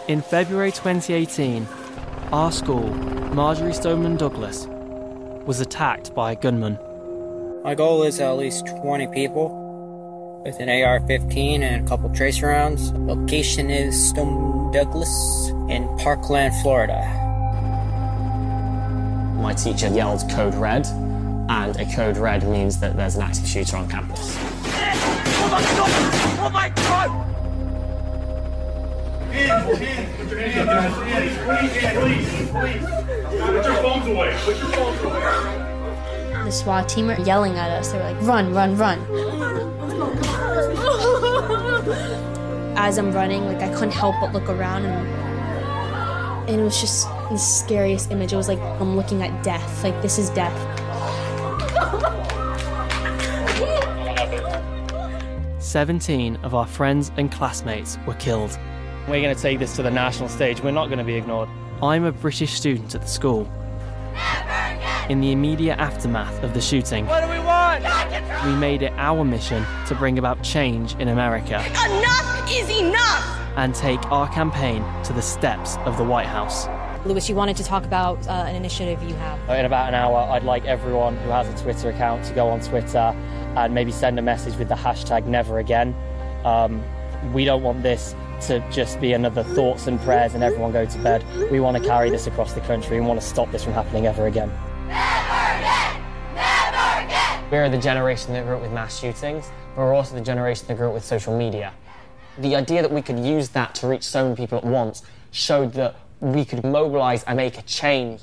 In February 2018, our school, Marjory Stoneman Douglas, was attacked by a gunman. My goal is at least 20 people with an AR 15 and a couple tracer rounds. Location is Stoneman Douglas in Parkland, Florida. My teacher yelled code red, and a code red means that there's an active shooter on campus. Oh my god! Oh my god! Put your phones away. Put your phones away. The SWAT team were yelling at us. They were like, run, run, run. As I'm running, like I couldn't help but look around and, and it was just the scariest image. It was like I'm looking at death. Like this is death. Seventeen of our friends and classmates were killed. We're going to take this to the national stage. We're not going to be ignored. I'm a British student at the school. Never again! In the immediate aftermath of the shooting, What do we want? we made it our mission to bring about change in America Enough is enough! and take our campaign to the steps of the White House. Lewis, you wanted to talk about uh, an initiative you have. In about an hour, I'd like everyone who has a Twitter account to go on Twitter and maybe send a message with the hashtag never again. Um, we don't want this to just be another thoughts and prayers and everyone go to bed. We want to carry this across the country and want to stop this from happening ever again. We're the generation that grew up with mass shootings, but we're also the generation that grew up with social media. The idea that we could use that to reach so many people at once showed that we could mobilize and make a change.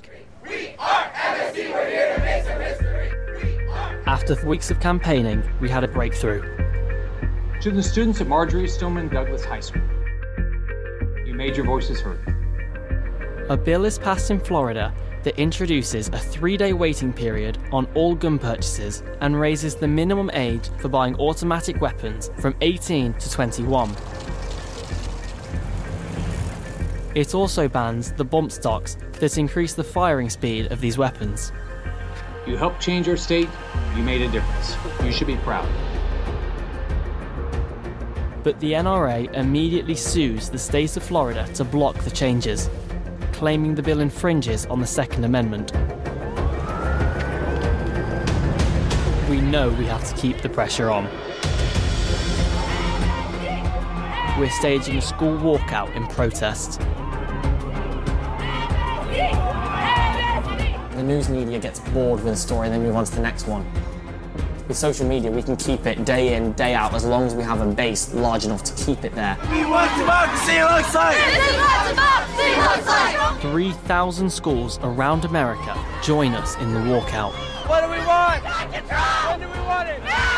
After weeks of campaigning, we had a breakthrough. To the students at Marjory Stoneman Douglas High School, you made your voices heard. A bill is passed in Florida that introduces a three day waiting period on all gun purchases and raises the minimum age for buying automatic weapons from 18 to 21. It also bans the bump stocks that increase the firing speed of these weapons. You helped change our state, you made a difference. You should be proud. But the NRA immediately sues the state of Florida to block the changes, claiming the bill infringes on the Second Amendment. We know we have to keep the pressure on. We're staging a school walkout in protest. The news media gets bored with a story and then move on to the next one. With social media, we can keep it day in, day out, as long as we have a base large enough to keep it there. We want democracy looks like! This is what democracy looks like! 3,000 schools around America join us in the walkout. What do we want? When do we want it?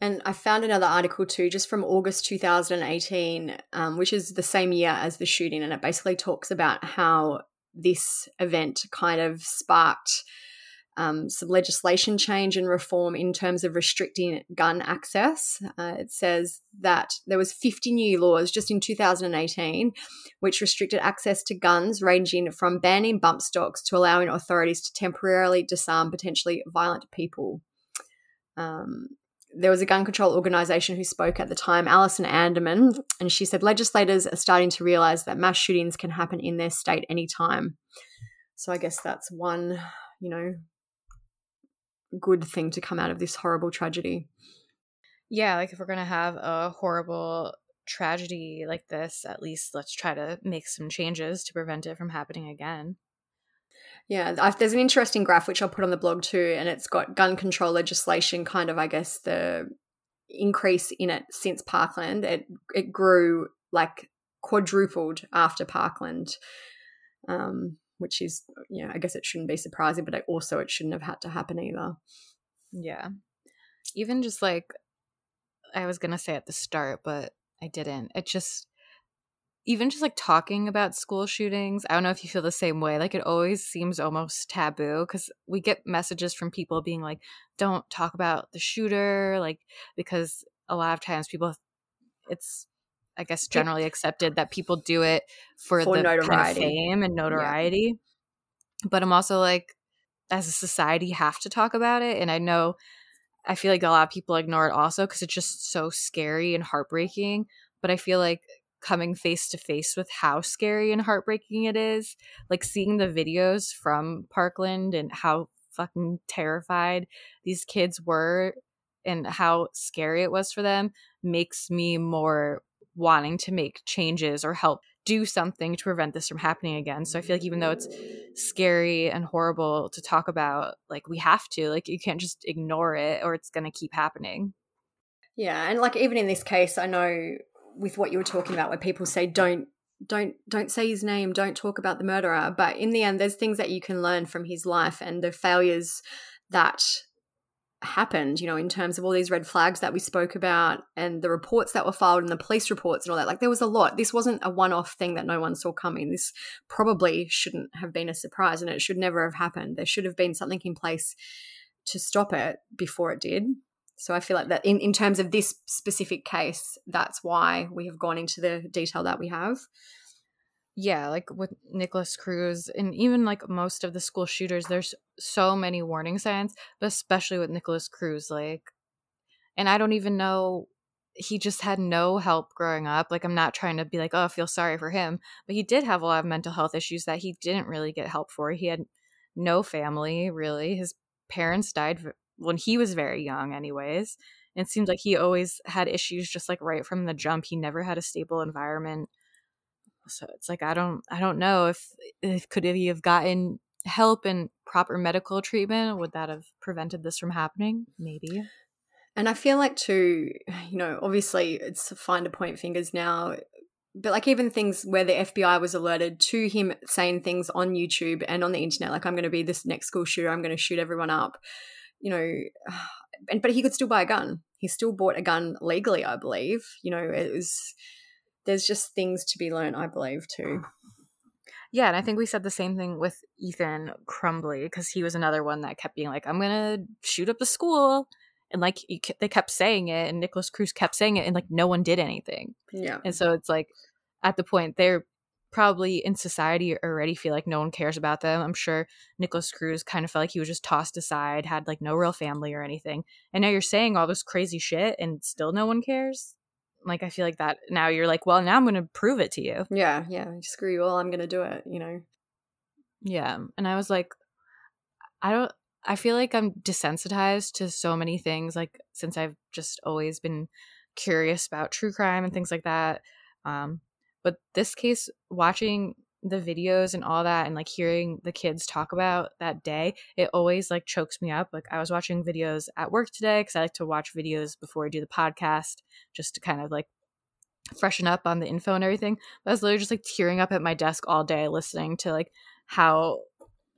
And I found another article too, just from August 2018, um, which is the same year as the shooting. And it basically talks about how this event kind of sparked um, some legislation change and reform in terms of restricting gun access. Uh, it says that there was 50 new laws just in 2018 which restricted access to guns ranging from banning bump stocks to allowing authorities to temporarily disarm potentially violent people. Um, there was a gun control organization who spoke at the time, Allison Anderman, and she said legislators are starting to realize that mass shootings can happen in their state anytime. So I guess that's one, you know, good thing to come out of this horrible tragedy. Yeah, like if we're going to have a horrible tragedy like this, at least let's try to make some changes to prevent it from happening again. Yeah, I've, there's an interesting graph which I'll put on the blog too, and it's got gun control legislation, kind of, I guess, the increase in it since Parkland. It it grew like quadrupled after Parkland, um, which is, you know, I guess it shouldn't be surprising, but also it shouldn't have had to happen either. Yeah. Even just like I was to say at the start, but I didn't. It just even just like talking about school shootings, I don't know if you feel the same way. Like it always seems almost taboo because we get messages from people being like, don't talk about the shooter, like, because a lot of times people, it's, I guess, generally accepted that people do it for, For the kind of fame and notoriety. But I'm also like, as a society, have to talk about it. And I know, I feel like a lot of people ignore it also because it's just so scary and heartbreaking. But I feel like coming face to face with how scary and heartbreaking it is, like seeing the videos from Parkland and how fucking terrified these kids were and how scary it was for them makes me more wanting to make changes or help do something to prevent this from happening again. So I feel like even though it's scary and horrible to talk about, like we have to, like you can't just ignore it or it's going to keep happening. Yeah, and like even in this case, I know with what you were talking about, where people say don't don't don't say his name, don't talk about the murderer, but in the end, there's things that you can learn from his life and the failures that happened. You know, in terms of all these red flags that we spoke about and the reports that were filed and the police reports and all that. Like there was a lot. This wasn't a one-off thing that no one saw coming. This probably shouldn't have been a surprise, and it should never have happened. There should have been something in place to stop it before it did. So I feel like that in, in terms of this specific case, that's why we have gone into the detail that we have. Yeah, like with Nikolas Cruz and even like most of the school shooters, there's so many warning signs, but especially with Nikolas Cruz, like, and I don't even know. He just had no help growing up. Like, I'm not trying to be like, oh, I feel sorry for him, but he did have a lot of mental health issues that he didn't really get help for. He had no family, really. His parents died when he was very young, anyways. It seems like he always had issues just like right from the jump. He never had a stable environment so it's like i don't i don't know if if could he have gotten help and proper medical treatment would that have prevented this from happening maybe And I feel like too, you know, obviously it's fine to point fingers now, but like even things where the FBI was alerted to him saying things on YouTube and on the internet, like I'm going to be this next school shooter, I'm going to shoot everyone up, you know, (sighs) and but he could still buy a gun. He still bought a gun legally, I believe. You know, it was there's just things to be learned, I believe, too. yeah and i think we said the same thing with ethan crumbley because he was another one that kept being like i'm gonna shoot up the school and like they kept saying it and nikolas cruz kept saying it and like no one did anything Yeah. and so it's like at the point they're probably in society already feel like no one cares about them i'm sure nikolas cruz kind of felt like he was just tossed aside had like no real family or anything and now you're saying all this crazy shit and still no one cares like I feel like that now you're like, well, now I'm going to prove it to you. Yeah, yeah. Screw you all. I'm going to do it. You know. Yeah, and I was like, I don't. I feel like I'm desensitized to so many things. Like since I've just always been curious about true crime and things like that. Um, but this case, watching the videos and all that and like hearing the kids talk about that day it always like chokes me up like i was watching videos at work today because i like to watch videos before i do the podcast just to kind of like freshen up on the info and everything but i was literally just like tearing up at my desk all day listening to like how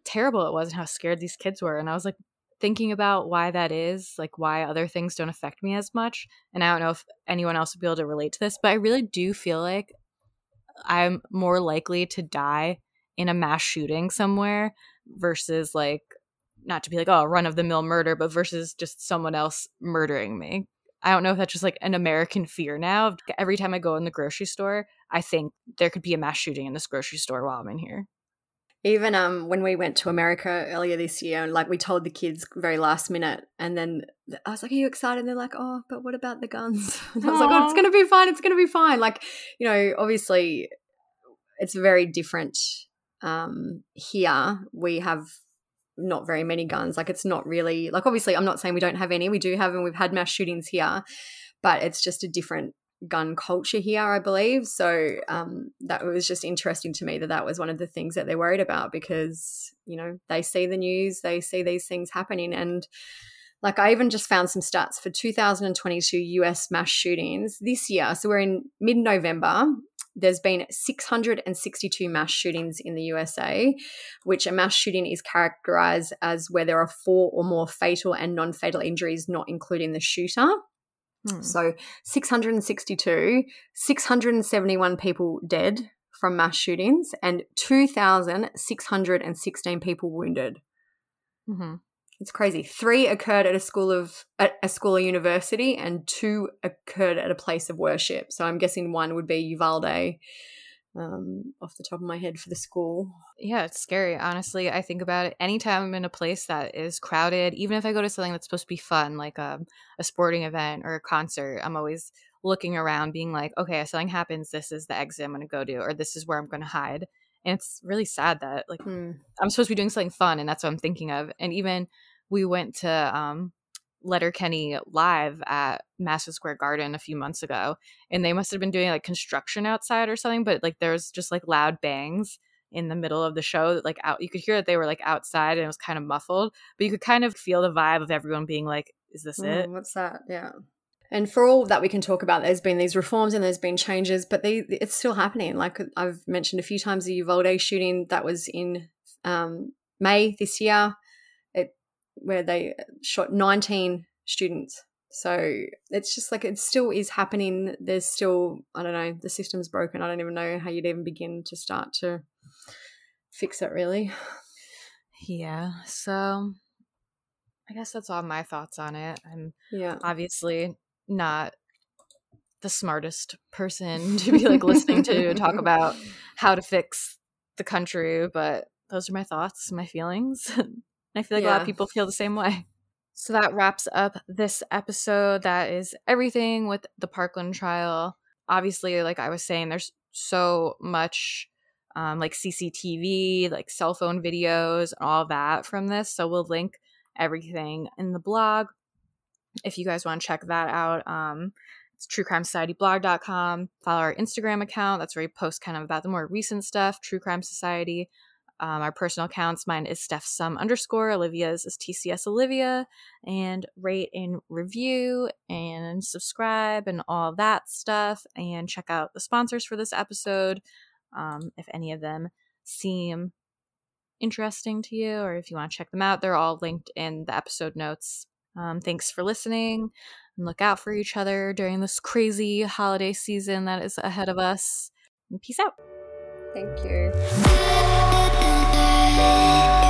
terrible it was and how scared these kids were and i was like thinking about why that is like why other things don't affect me as much and i don't know if anyone else would be able to relate to this but i really do feel like I'm more likely to die in a mass shooting somewhere versus like not to be like oh run of the mill murder but versus just someone else murdering me. I don't know if that's just like an american fear now every time i go in the grocery store i think there could be a mass shooting in this grocery store while i'm in here even um when we went to america earlier this year and like we told the kids very last minute and then i was like are you excited? And they're like oh but what about the guns? (laughs) And i was like oh it's gonna be fine it's gonna be fine. Like you know obviously it's very different um here. We have not very many guns. Like it's not really like obviously i'm not saying we don't have any. We do have and we've had mass shootings here but it's just a different gun culture here, I believe. So um, that was just interesting to me that that was one of the things that they're worried about because, you know, they see the news, they see these things happening. And like I even just found some stats for 2022 US mass shootings this year. So we're in mid November. There's been 662 mass shootings in the USA, which a mass shooting is characterized as where there are four or more fatal and non fatal injuries, not including the shooter. Hmm. So 662, 671 people dead from mass shootings, and 2,616 people wounded. Mm-hmm. It's crazy. Three occurred at a school of at a school or university, and two occurred at a place of worship. So I'm guessing one would be Uvalde, um, off the top of my head for the school. Yeah, it's scary. Honestly, I think about it anytime I'm in a place that is crowded, even if I go to something that's supposed to be fun, like a, um, a sporting event or a concert, I'm always looking around, being like, okay, if something happens, this is the exit I'm going to go to, or this is where I'm going to hide. And it's really sad that, like, hmm. I'm supposed to be doing something fun, and that's what I'm thinking of. And even we went to um, Letterkenny live at Madison Square Garden a few months ago, and they must have been doing like construction outside or something. But like there was just like loud bangs in the middle of the show, that like out. You could hear that they were like outside, and it was kind of muffled, but you could kind of feel the vibe of everyone being like, "Is this Mm, it?" what's that? Yeah. And for all that we can talk about, there's been these reforms and there's been changes, but they it's still happening. Like I've mentioned a few times, the Uvalde shooting that was in um, May this year where they shot 19 students. So it's just like it still is happening. There's still, I don't know, the system's broken. I don't even know how you'd even begin to start to fix it, really. Yeah. So I guess that's all my thoughts on it. I'm yeah. obviously not the smartest person (laughs) to be like listening to talk (laughs) about how to fix the country, but those are my thoughts, my feelings. (laughs) I feel like yeah. a lot of people feel the same way. So that wraps up this episode. That is everything with the Parkland trial. Obviously, like I was saying, there's so much um, like CCTV, like cell phone videos, and all that from this. So we'll link everything in the blog if you guys want to check that out. Um, it's truecrimesocietyblog.com. Follow our Instagram account. That's where we post kind of about the more recent stuff, True Crime Society um, our personal accounts. Mine is Steph Sum underscore. Olivia's is TCS Olivia. And rate and review and subscribe and all that stuff. And check out the sponsors for this episode um, if any of them seem interesting to you or if you want to check them out. They're all linked in the episode notes. Um, thanks for listening and look out for each other during this crazy holiday season that is ahead of us. And peace out. Thank you. Música